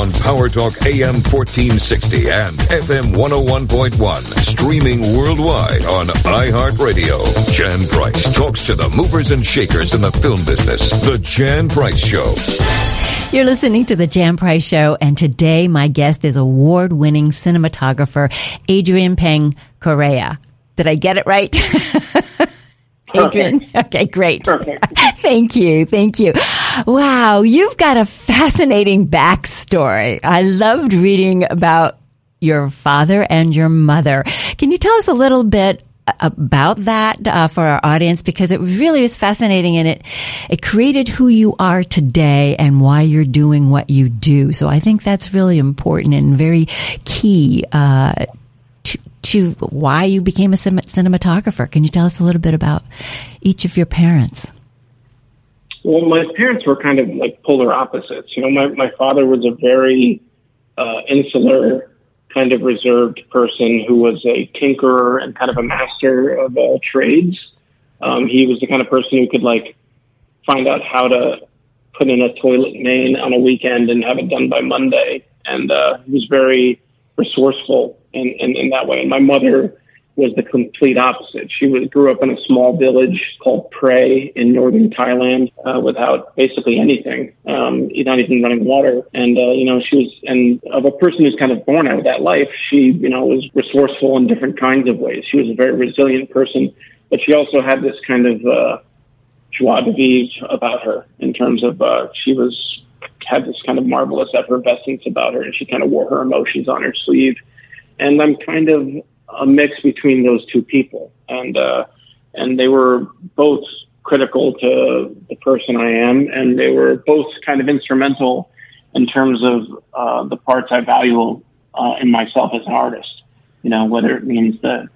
on Power Talk AM 1460 and FM 101.1. Streaming worldwide on iHeartRadio. Jan Price talks to the movers and shakers in the film business. The Jan Price Show. You're listening to the Jan Price Show, and today my guest is award-winning cinematographer Adrian Peng Correia. Did I get it right? Adrian. Okay, great. Perfect. Thank you. Thank you. Wow. You've got a fascinating backstory. I loved reading about your father and your mother. Can you tell us a little bit about that uh, for our audience because it really is fascinating and it it created who you are today and why you're doing what you do. So I think that's really important and very key uh, to why you became a cinematographer. Can you tell us a little bit about each of your parents? Well, my parents were kind of like polar opposites. You know, my my father was a very uh, insular kind of reserved person who was a tinkerer and kind of a master of all trades. Um, he was the kind of person who could like find out how to put in a toilet main on a weekend and have it done by Monday. And uh, he was very resourceful in, in, in that way. And my mother was the complete opposite. She was, grew up in a small village called Prey in northern Thailand uh, without basically anything, um, not even running water. And, uh, you know, she was, and of a person who's kind of born out of that life, she, you know, was resourceful in different kinds of ways. She was a very resilient person, but she also had this kind of, uh, joie de vivre about her in terms of, uh, she was, had this kind of marvelous effervescence about her and she kind of wore her emotions on her sleeve. And I'm kind of a mix between those two people, and uh, and they were both critical to the person I am, and they were both kind of instrumental in terms of uh, the parts I value uh, in myself as an artist. You know, whether it means the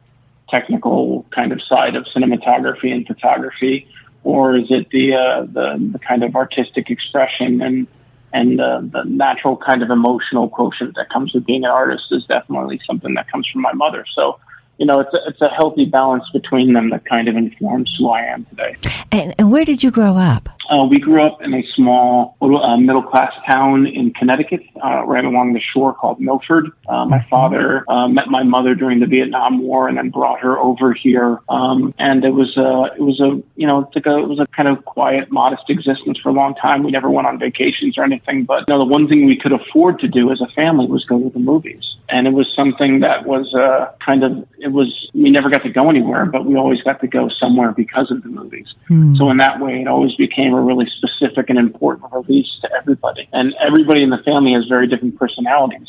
technical kind of side of cinematography and photography, or is it the uh, the, the kind of artistic expression and and the natural kind of emotional quotient that comes with being an artist is definitely something that comes from my mother. So you know, it's a, it's a healthy balance between them that kind of informs who I am today. And, and where did you grow up? Uh, we grew up in a small uh, middle class town in Connecticut, uh, right along the shore called Milford. Uh, my mm-hmm. father uh, met my mother during the Vietnam War and then brought her over here. Um, and it was a it was a you know it, a, it was a kind of quiet, modest existence for a long time. We never went on vacations or anything, but you know, the one thing we could afford to do as a family was go to the movies, and it was something that was uh, kind of it was we never got to go anywhere, but we always got to go somewhere because of the movies. Mm. So in that way, it always became a really specific and important release to everybody. And everybody in the family has very different personalities.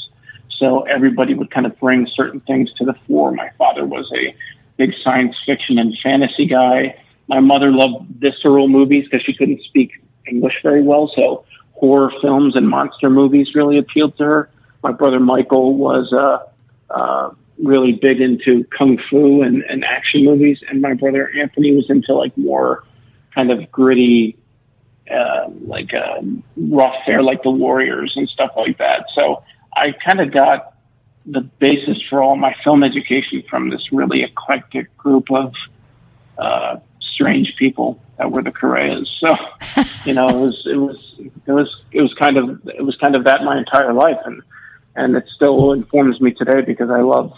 So everybody would kind of bring certain things to the fore. My father was a big science fiction and fantasy guy. My mother loved visceral movies because she couldn't speak English very well. So horror films and monster movies really appealed to her. My brother Michael was uh, uh, really big into kung fu and, and action movies, and my brother Anthony was into like more kind of gritty, uh, like uh, rough fare, like the Warriors and stuff like that. So I kind of got the basis for all my film education from this really eclectic group of uh, strange people that were the Correias. So, you know, it was it was it was it was kind of it was kind of that my entire life, and and it still informs me today because I love,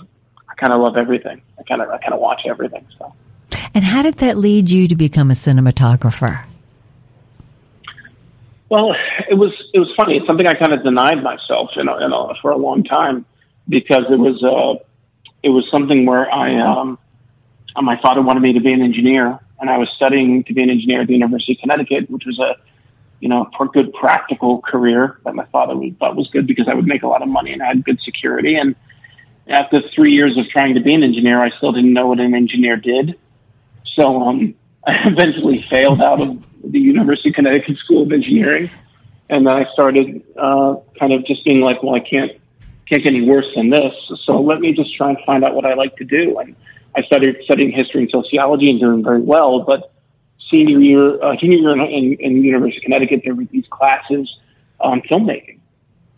I kind of love everything. I kind of, I kind of watch everything. So. And how did that lead you to become a cinematographer? Well, it was it was funny. It's something I kind of denied myself, you know, you know for a long time because it was uh, it was something where I um, my father wanted me to be an engineer, and I was studying to be an engineer at the University of Connecticut, which was a you know, a good practical career that my father thought was good because I would make a lot of money and I had good security. And after three years of trying to be an engineer, I still didn't know what an engineer did. So um, I eventually failed out of the University of Connecticut School of Engineering, and then I started uh, kind of just being like, well, I can't can't get any worse than this. So let me just try and find out what I like to do. And I started studying history and sociology and doing very well, but senior year, uh, junior year in, in, in University of Connecticut, there were these classes on filmmaking.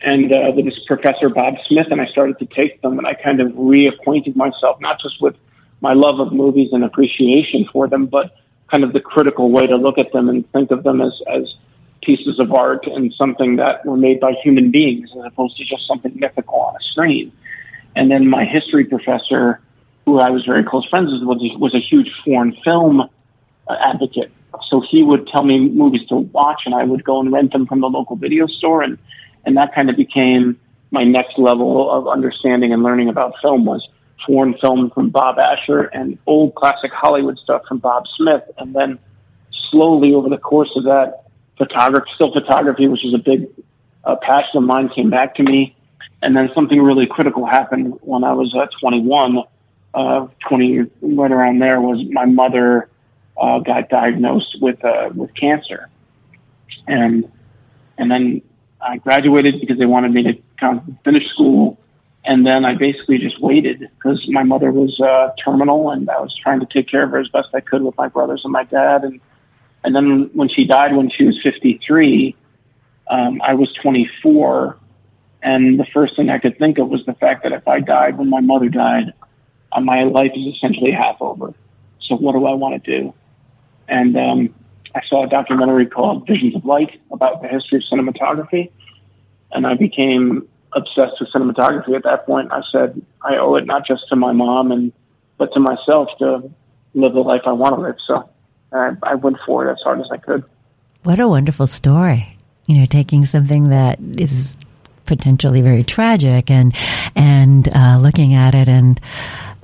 And uh, with this professor, Bob Smith, and I started to take them, and I kind of reacquainted myself, not just with my love of movies and appreciation for them, but kind of the critical way to look at them and think of them as, as pieces of art and something that were made by human beings as opposed to just something mythical on a screen. And then my history professor, who I was very close friends with, was, was a huge foreign film advocate. So he would tell me movies to watch, and I would go and rent them from the local video store, and and that kind of became my next level of understanding and learning about film was foreign film from Bob Asher and old classic Hollywood stuff from Bob Smith, and then slowly over the course of that, photography, still photography, which is a big uh, passion of mine, came back to me, and then something really critical happened when I was uh, 21. Uh, 20 right around there was my mother uh, got diagnosed with uh, with cancer, and and then I graduated because they wanted me to kind of finish school, and then I basically just waited because my mother was uh, terminal, and I was trying to take care of her as best I could with my brothers and my dad, and and then when she died when she was 53, um, I was 24, and the first thing I could think of was the fact that if I died when my mother died, uh, my life is essentially half over. So what do I want to do? And um, I saw a documentary called Visions of Light about the history of cinematography. And I became obsessed with cinematography at that point. I said, I owe it not just to my mom and, but to myself to live the life I want to live. So I, I went for it as hard as I could. What a wonderful story. You know, taking something that is potentially very tragic and, and, uh, looking at it and,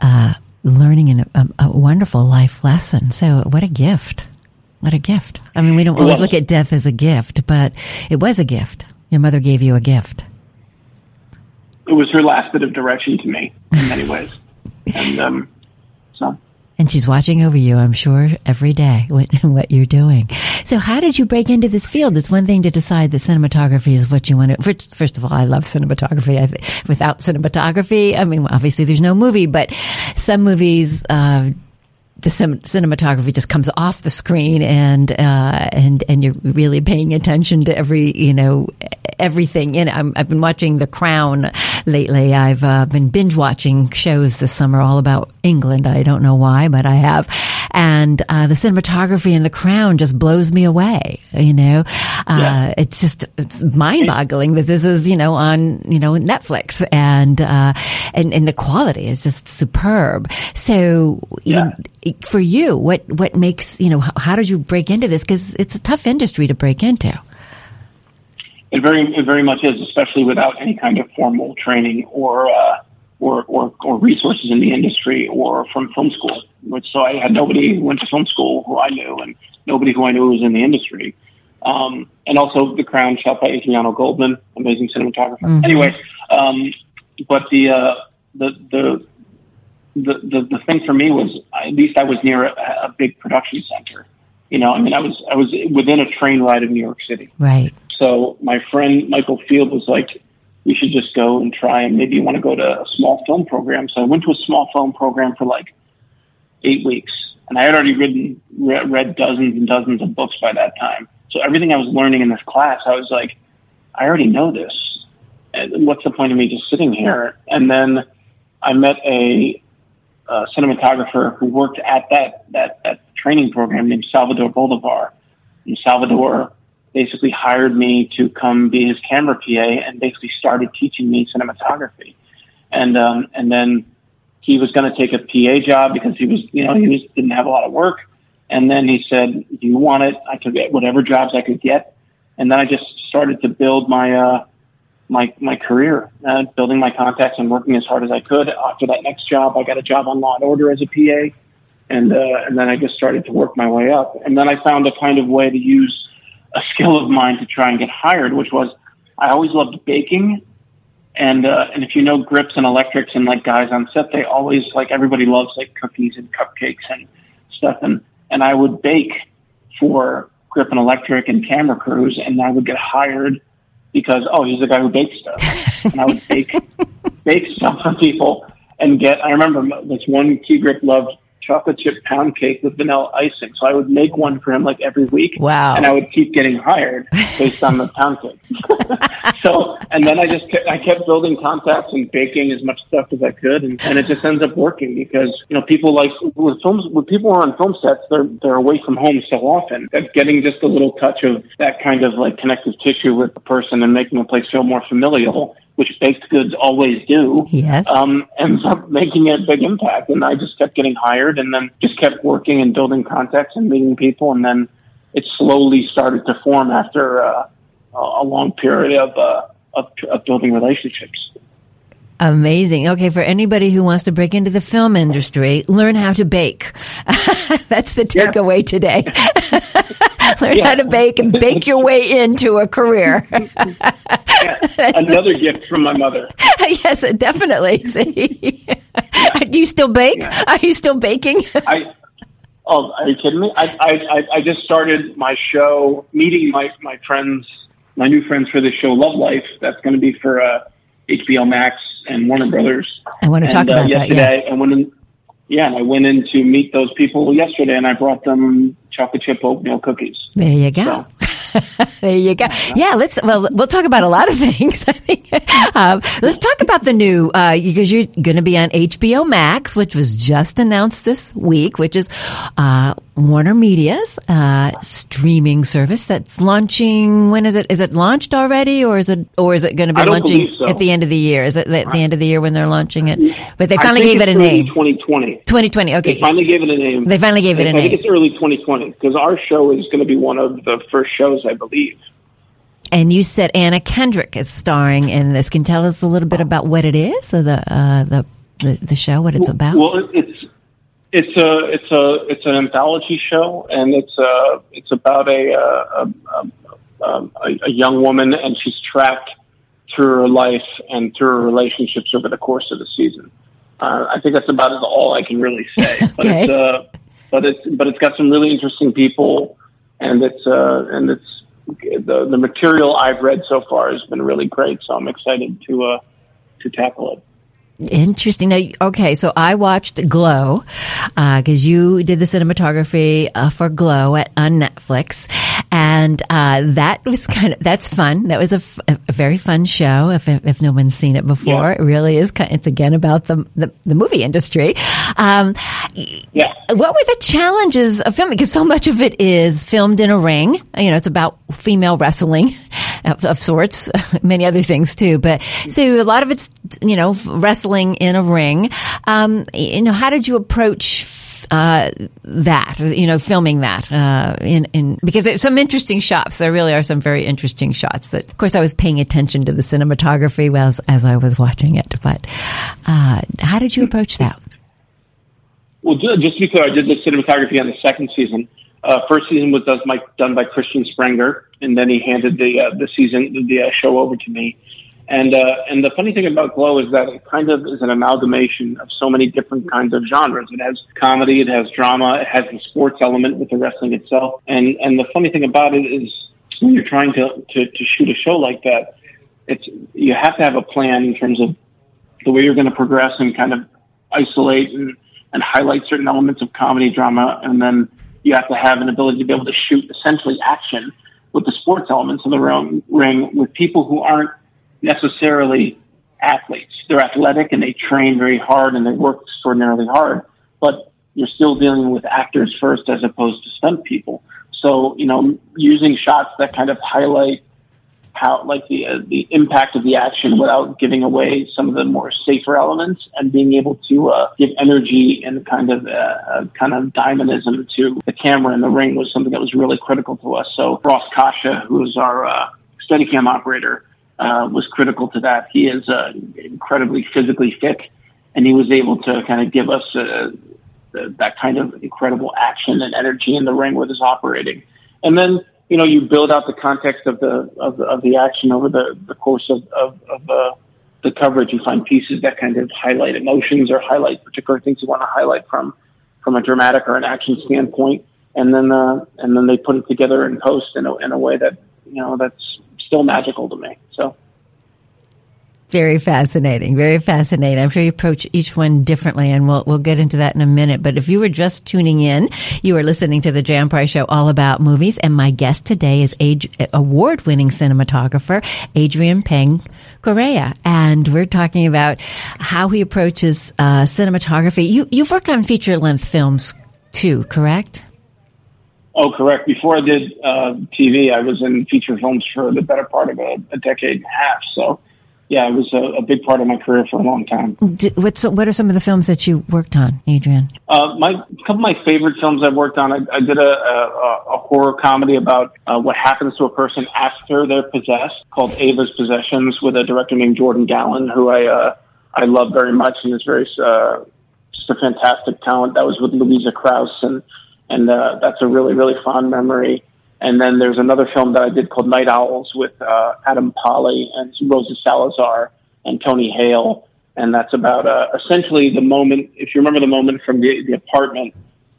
uh, learning an, a, a, wonderful life lesson. So, what a gift! What a gift! I mean, we don't always look at death as a gift, but it was a gift. Your mother gave you a gift. It was her last bit of direction to me in many ways, and um, so and she's watching over you, I'm sure, every day what, what you're doing. So how did you break into this field? It's one thing to decide that cinematography is what you want to, first, first of all, I love cinematography. I, without cinematography, I mean, obviously there's no movie, but some movies, uh, the cinematography just comes off the screen and uh, and and you're really paying attention to every you know everything in i have been watching The Crown lately. I've uh, been binge watching shows this summer all about England. I don't know why, but I have. And uh, the cinematography in The Crown just blows me away. You know, uh, yeah. it's just it's mind boggling that this is you know on you know Netflix and uh, and and the quality is just superb. So. Yeah. For you, what what makes you know how did you break into this? Because it's a tough industry to break into. It very it very much is, especially without any kind of formal training or uh, or, or or resources in the industry or from film school. So I had nobody who went to film school who I knew, and nobody who I knew was in the industry. Um, and also, The Crown, shot by Adriano Goldman, amazing cinematographer. Mm-hmm. Anyway, um, but the uh, the the the, the, the thing for me was at least I was near a, a big production center. You know, I mean, I was I was within a train ride of New York City. Right. So my friend Michael Field was like, "We should just go and try, and maybe you want to go to a small film program." So I went to a small film program for like eight weeks, and I had already written read dozens and dozens of books by that time. So everything I was learning in this class, I was like, "I already know this. And what's the point of me just sitting here?" And then I met a uh, cinematographer who worked at that, that, that training program named Salvador Bolivar. And Salvador basically hired me to come be his camera PA and basically started teaching me cinematography. And, um, and then he was going to take a PA job because he was, you know, he was, didn't have a lot of work. And then he said, "Do you want it? I could get whatever jobs I could get." And then I just started to build my uh, my my career, uh, building my contacts and working as hard as I could. After that next job, I got a job on Law and Order as a PA, and uh, and then I just started to work my way up. And then I found a kind of way to use a skill of mine to try and get hired, which was I always loved baking. And uh, and if you know grips and electrics and like guys on set, they always like everybody loves like cookies and cupcakes and stuff. And and I would bake for grip and electric and camera crews, and I would get hired because oh he's the guy who bakes stuff. And I would bake bake stuff for people and get I remember this one key grip loved chocolate chip pound cake with vanilla icing. So I would make one for him like every week. Wow. And I would keep getting hired based on the pound cake. So and then I just kept, I kept building contacts and baking as much stuff as I could, and, and it just ends up working because you know people like with films when people are on film sets, they're they're away from home so often that getting just a little touch of that kind of like connective tissue with the person and making a place feel more familial which baked goods always do, yes. um, ends up making a big impact. And I just kept getting hired and then just kept working and building contacts and meeting people. And then it slowly started to form after uh, a long period of, uh, of, of building relationships. Amazing. Okay, for anybody who wants to break into the film industry, learn how to bake. That's the takeaway yeah. today. learn yeah. how to bake and bake your way into a career. yeah. Another the, gift from my mother. yes, definitely. Do you still bake? Are you still baking? I, oh, are you kidding me? I, I, I just started my show, meeting my, my friends, my new friends for the show Love Life. That's going to be for uh, HBO Max and Warner Brothers. I want to talk uh, about yesterday, that. Yeah. I went in, yeah, and I went in to meet those people yesterday, and I brought them chocolate chip oatmeal cookies. There you go. So, there you go. Yeah, let's. Well, we'll talk about a lot of things. I think. Um, let's talk about the new uh, because you're going to be on HBO Max, which was just announced this week, which is uh, Warner Media's uh, streaming service that's launching. When is it? Is it launched already, or is it, or is it going to be launching so. at the end of the year? Is it at the end of the year when they're launching it? But they finally gave it a name. 2020. 2020. Okay. They finally gave it a name. They finally gave it a I name. I think it's early 2020 because our show is going to be one of the first shows, I believe. And you said Anna Kendrick is starring in this. Can you tell us a little bit about what it is, or the uh, the, the the show, what it's about? Well, it's it's a it's a it's an anthology show, and it's a it's about a a, a, a, a young woman, and she's tracked through her life and through her relationships over the course of the season. Uh, I think that's about all I can really say. okay. But it's, uh, but it's but it's got some really interesting people, and it's uh, and it's the the material I've read so far has been really great. So I'm excited to uh, to tackle it. Interesting. Now, okay, so I watched Glow because uh, you did the cinematography uh, for Glow at, on Netflix, and uh, that was kind of that's fun. That was a, f- a very fun show. If, if no one's seen it before, yeah. it really is. Kind of, it's again about the the, the movie industry. Um, yeah. What were the challenges of filming? Because so much of it is filmed in a ring. You know, it's about female wrestling of, of sorts, many other things too. But so a lot of it's you know wrestling in a ring. Um, you know, how did you approach uh, that, you know, filming that, uh, in, in, because some interesting shots. There really are some very interesting shots that, of course, I was paying attention to the cinematography as, as I was watching it. But, uh, how did you approach that? Well, just because I did the cinematography on the second season. Uh, first season was done by, done by Christian Sprenger, and then he handed the, uh, the season, the uh, show over to me. And uh, and the funny thing about Glow is that it kind of is an amalgamation of so many different kinds of genres. It has comedy, it has drama, it has the sports element with the wrestling itself. And and the funny thing about it is when you're trying to, to, to shoot a show like that, it's you have to have a plan in terms of the way you're going to progress and kind of isolate and, and highlight certain elements of comedy drama, and then you have to have an ability to be able to shoot essentially action with the sports elements of the ring with people who aren't necessarily athletes. They're athletic and they train very hard and they work extraordinarily hard, but you're still dealing with actors first as opposed to stunt people. So, you know, using shots that kind of highlight how, like the uh, the impact of the action without giving away some of the more safer elements, and being able to uh, give energy and kind of uh, uh kind of dynamism to the camera in the ring was something that was really critical to us. So Ross Kasha, who's our uh, Steadicam operator, uh, was critical to that. He is uh, incredibly physically fit, and he was able to kind of give us that kind of incredible action and energy in the ring with his operating. And then you know you build out the context of the of the, of the action over the, the course of of, of uh, the coverage. You find pieces that kind of highlight emotions or highlight particular things you want to highlight from from a dramatic or an action standpoint. And then uh, and then they put it together in post in a, in a way that you know that's still magical to me. So Very fascinating. Very fascinating. I'm sure you approach each one differently, and we'll we'll get into that in a minute. But if you were just tuning in, you are listening to the Jan Price Show, all about movies, and my guest today is award-winning cinematographer Adrian Peng Correia, and we're talking about how he approaches uh, cinematography. You you've worked on feature-length films too, correct? Oh, correct. Before I did uh, TV, I was in feature films for the better part of a, a decade and a half. So, yeah, it was a, a, big part of my career for a long time. What's what are some of the films that you worked on, Adrian? Uh, my a couple of my favorite films I've worked on. I, I did a, a, a, horror comedy about uh, what happens to a person after they're possessed, called Ava's Possessions, with a director named Jordan Galland, who I uh, I love very much and is very uh, just a fantastic talent. That was with Louisa Krause and and uh, that's a really really fond memory. And then there's another film that I did called Night Owls with uh, Adam Pally and Rosa Salazar and Tony Hale, and that's about uh, essentially the moment. If you remember the moment from the, the apartment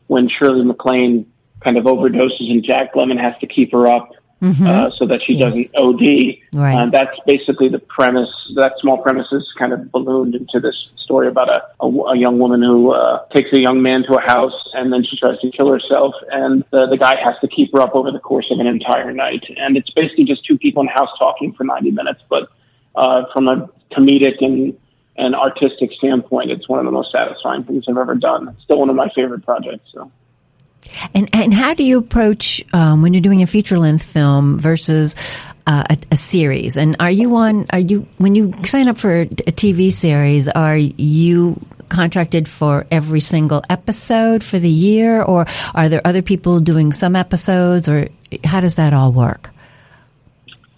when Shirley MacLaine kind of overdoses and Jack Lemmon has to keep her up mm-hmm. uh, so that she yes. doesn't OD. Right. Uh, that's basically the premise. That small premise is kind of ballooned into this story about a, a, a young woman who uh, takes a young man to a house and then she tries to kill herself, and the, the guy has to keep her up over the course of an entire night. And it's basically just two people in a house talking for 90 minutes, but uh, from a comedic and and artistic standpoint, it's one of the most satisfying things I've ever done. It's still one of my favorite projects. So. And and how do you approach um, when you're doing a feature length film versus uh, a, a, series? And are you on? Are you when you sign up for a TV series? Are you contracted for every single episode for the year, or are there other people doing some episodes, or how does that all work?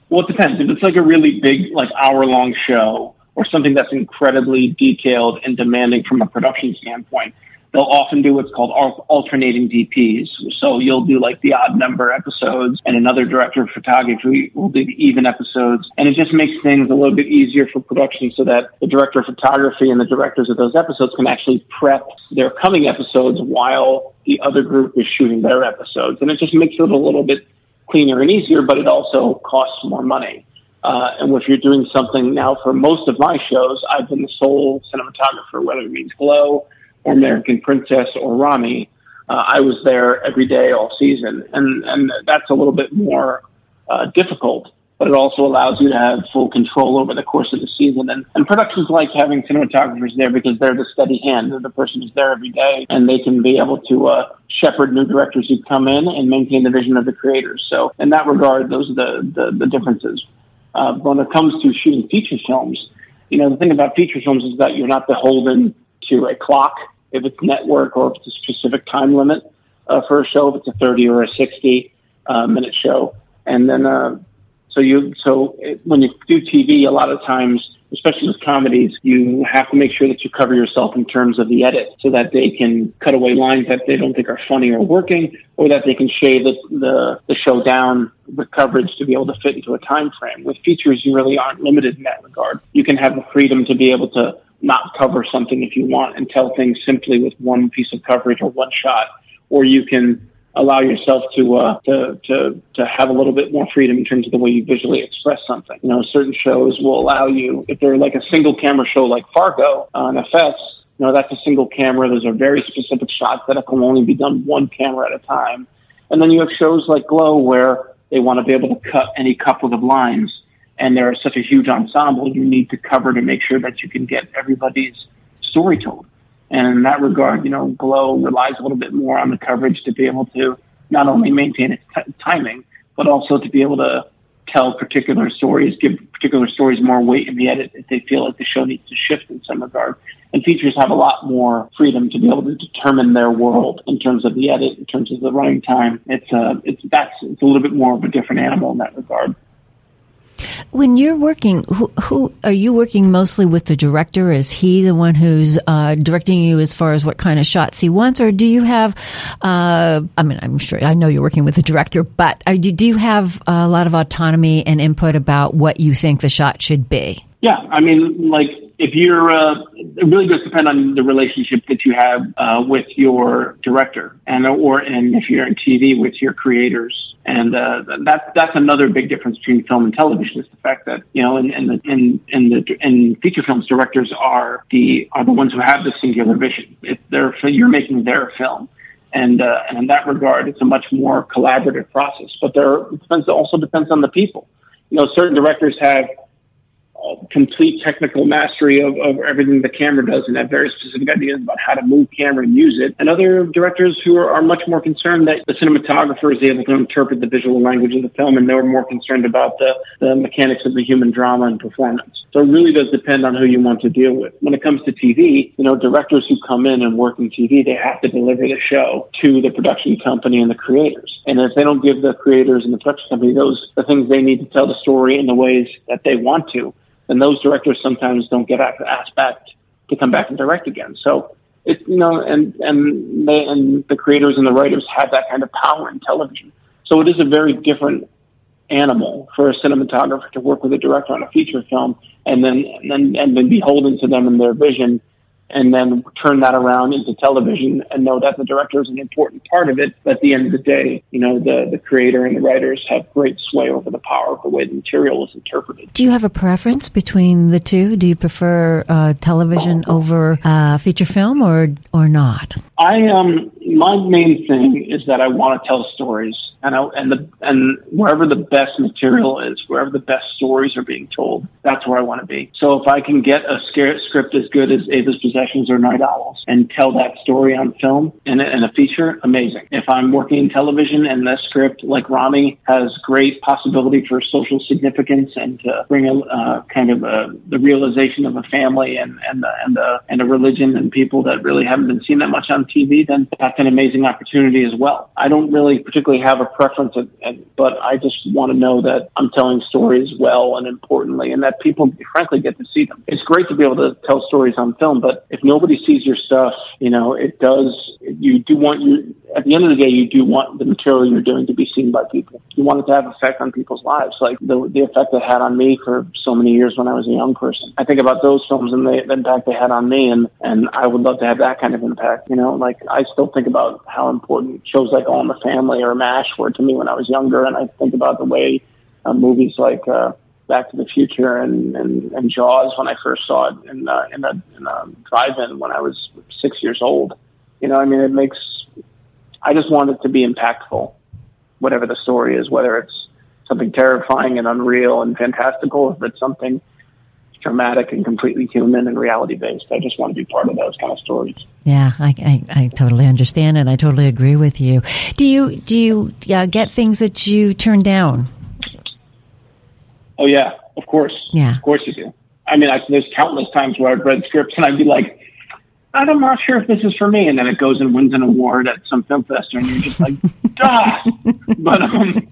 Well, it depends. If it's like a really big, like hour long show, or something that's incredibly detailed and demanding from a production standpoint they'll often do what's called alternating DPs. So you'll do like the odd number episodes and another director of photography will do the even episodes. And it just makes things a little bit easier for production so that the director of photography and the directors of those episodes can actually prep their coming episodes while the other group is shooting their episodes. And it just makes it a little bit cleaner and easier, but it also costs more money. Uh, and if you're doing something now for most of my shows, I've been the sole cinematographer, whether it means Glow, or American Princess or Ramy. uh, I was there every day all season, and and that's a little bit more uh, difficult. But it also allows you to have full control over the course of the season. And, and productions like having cinematographers there because they're the steady hand. They're the person who's there every day, and they can be able to uh, shepherd new directors who come in and maintain the vision of the creators. So, in that regard, those are the the, the differences. Uh, when it comes to shooting feature films, you know, the thing about feature films is that you're not beholden to a clock if it's network or if it's a specific time limit uh, for a show, if it's a 30 or a 60 uh, minute show. And then, uh, so you, so it, when you do TV, a lot of times, especially with comedies, you have to make sure that you cover yourself in terms of the edit so that they can cut away lines that they don't think are funny or working, or that they can shave the, the, the show down with coverage to be able to fit into a time frame. With features, you really aren't limited in that regard. You can have the freedom to be able to not cover something if you want and tell things simply with one piece of coverage or one shot, or you can allow yourself to uh, to to to have a little bit more freedom in terms of the way you visually express something. You know, certain shows will allow you if they're like a single camera show like Fargo on FX. You know, that's a single camera. Those are very specific shots that can only be done one camera at a time. And then you have shows like Glow where they want to be able to cut any couple of lines and there is such a huge ensemble you need to cover to make sure that you can get everybody's story told. And in that regard, you know, Glow relies a little bit more on the coverage to be able to not only maintain its t- timing, but also to be able to tell particular stories, give particular stories more weight in the edit if they feel like the show needs to shift in some regard. And features have a lot more freedom to be able to determine their world in terms of the edit, in terms of the running time. It's a, it's that's it's a little bit more of a different animal in that regard. When you're working, who, who are you working mostly with the director? Is he the one who's uh, directing you as far as what kind of shots he wants, or do you have? Uh, I mean, I'm sure I know you're working with the director, but you, do you have a lot of autonomy and input about what you think the shot should be? Yeah, I mean, like if you're, uh, it really does depend on the relationship that you have uh, with your director, and or and if you're in TV with your creators And uh, that that's another big difference between film and television is the fact that you know in, in the in in the in feature films directors are the are the ones who have the singular vision. If they're you're making their film, and uh, and in that regard, it's a much more collaborative process. But there it depends also depends on the people. You know, certain directors have Uh, complete technical mastery of, of everything the camera does and have very specific ideas about how to move camera and use it. And other directors who are, are much more concerned that the cinematographer is able to interpret the visual language of the film and they're more concerned about the, the mechanics of the human drama and performance. So it really does depend on who you want to deal with. When it comes to TV, you know, directors who come in and work in TV, they have to deliver the show to the production company and the creators. And if they don't give the creators and the production company those the things they need to tell the story in the ways that they want to, then those directors sometimes don't get asked back to come back and direct again. So it's you know, and and they and the creators and the writers have that kind of power in television. So it is a very different animal for a cinematographer to work with a director on a feature film and then and then and then beholden to them and their vision and then turn that around into television and know that the director is an important part of it. But at the end of the day, you know, the, the creator and the writers have great sway over the power of the way the material is interpreted. Do you have a preference between the two? Do you prefer uh, television over uh, feature film or or not? I um my main thing is that I want to tell stories and I, and the and wherever the best material is, wherever the best stories are being told, that's where I want to be. So if I can get a script as good as Ava's Possessions or Night Owls and tell that story on film and in a feature, amazing. If I'm working in television and the script, like Ramy, has great possibility for social significance and to bring a uh, kind of a, the realization of a family and and the, and a, and a religion and people that really haven't been seen that much on TV, then that's an amazing opportunity as well. I don't really particularly have a preference, but I just want to know that I'm telling stories well and importantly, and that people frankly get to see them. It's great to be able to tell stories on film, but if nobody sees your stuff, you know, it does. You do want you at the end of the day, you do want the material you're doing to be seen by people. You want it to have effect on people's lives, like the the effect it had on me for so many years when I was a young person. I think about those films and the, the impact they had on me, and and I would love to have that kind of impact. You know, like I still think about how important shows like All in the Family or MASH were to me when I was younger, and I think about the way uh, movies like uh, Back to the Future and, and, and Jaws when I first saw it in uh, in a, in a drive-in when I was six years old. You know, I mean, it makes. I just want it to be impactful, whatever the story is, whether it's something terrifying and unreal and fantastical, or if it's something dramatic and completely human and reality based. I just want to be part of those kind of stories. Yeah, I, I, I totally understand and I totally agree with you. Do you do you uh, get things that you turn down? Oh yeah, of course. Yeah, of course you do. I mean, I, there's countless times where I've read scripts and I'd be like, I'm not sure if this is for me. And then it goes and wins an award at some film festival, and you're just like, duh. But um,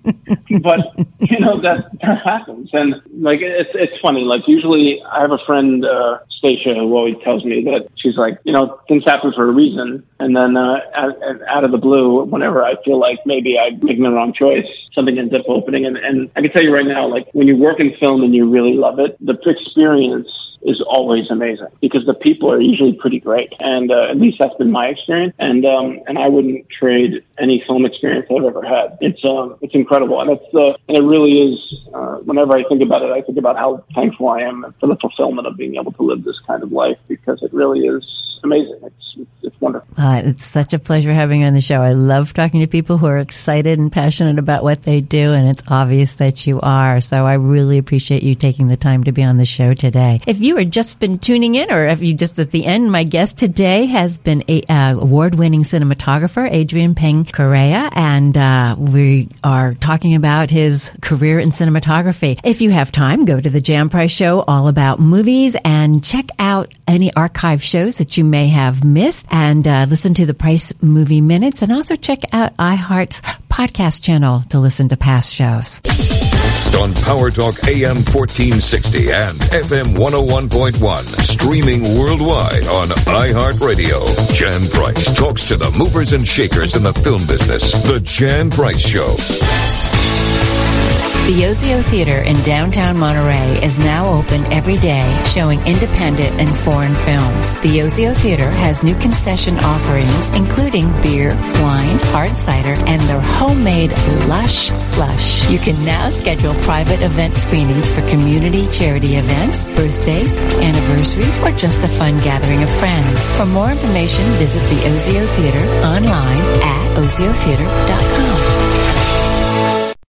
but you know that that happens, and like it's it's funny. Like usually, I have a friend, uh, Stacia, who always tells me that she's like, you know, things happen for a reason, and then uh, out, out of the blue, whenever I feel like maybe I'm making the wrong choice, something ends up opening. And and I can tell you right now, like when you work in film and you really love it, the experience is always amazing because the people are usually pretty great, and uh, at least that's been my experience. And um, and I wouldn't trade any film experience I've ever had. It's um, it's incredible, and it's uh, and it really is. Uh, whenever I think about it, I think about how thankful I am for the fulfillment of being able to live this kind of life because it really is amazing. It's wonderful. Uh, it's such a pleasure having you on the show. I love talking to people who are excited and passionate about what they do, and it's obvious that you are. So I really appreciate you taking the time to be on the show today. If you have just been tuning in, or if you just at the end, my guest today has been a uh, award-winning cinematographer Adrian Peng Correia, and uh, we are talking about his career in cinematography. If you have time, go to the Jan Price Show, all about movies, and check out any archive shows that you may have missed and uh, listen to the Price Movie Minutes and also check out iHeart's podcast channel to listen to past shows. On Power Talk AM 1460 and FM 101.1, streaming worldwide on iHeartRadio. Jan Price talks to the movers and shakers in the film business. The Jan Price Show. The Osio Theater in downtown Monterey is now open every day, showing independent and foreign films. The Osio Theater has new concession offerings, including beer, wine, hard cider, and their homemade lush slush. You can now schedule private event screenings for community charity events, birthdays, anniversaries, or just a fun gathering of friends. For more information, visit the Osio Theater online at osiotheater.com.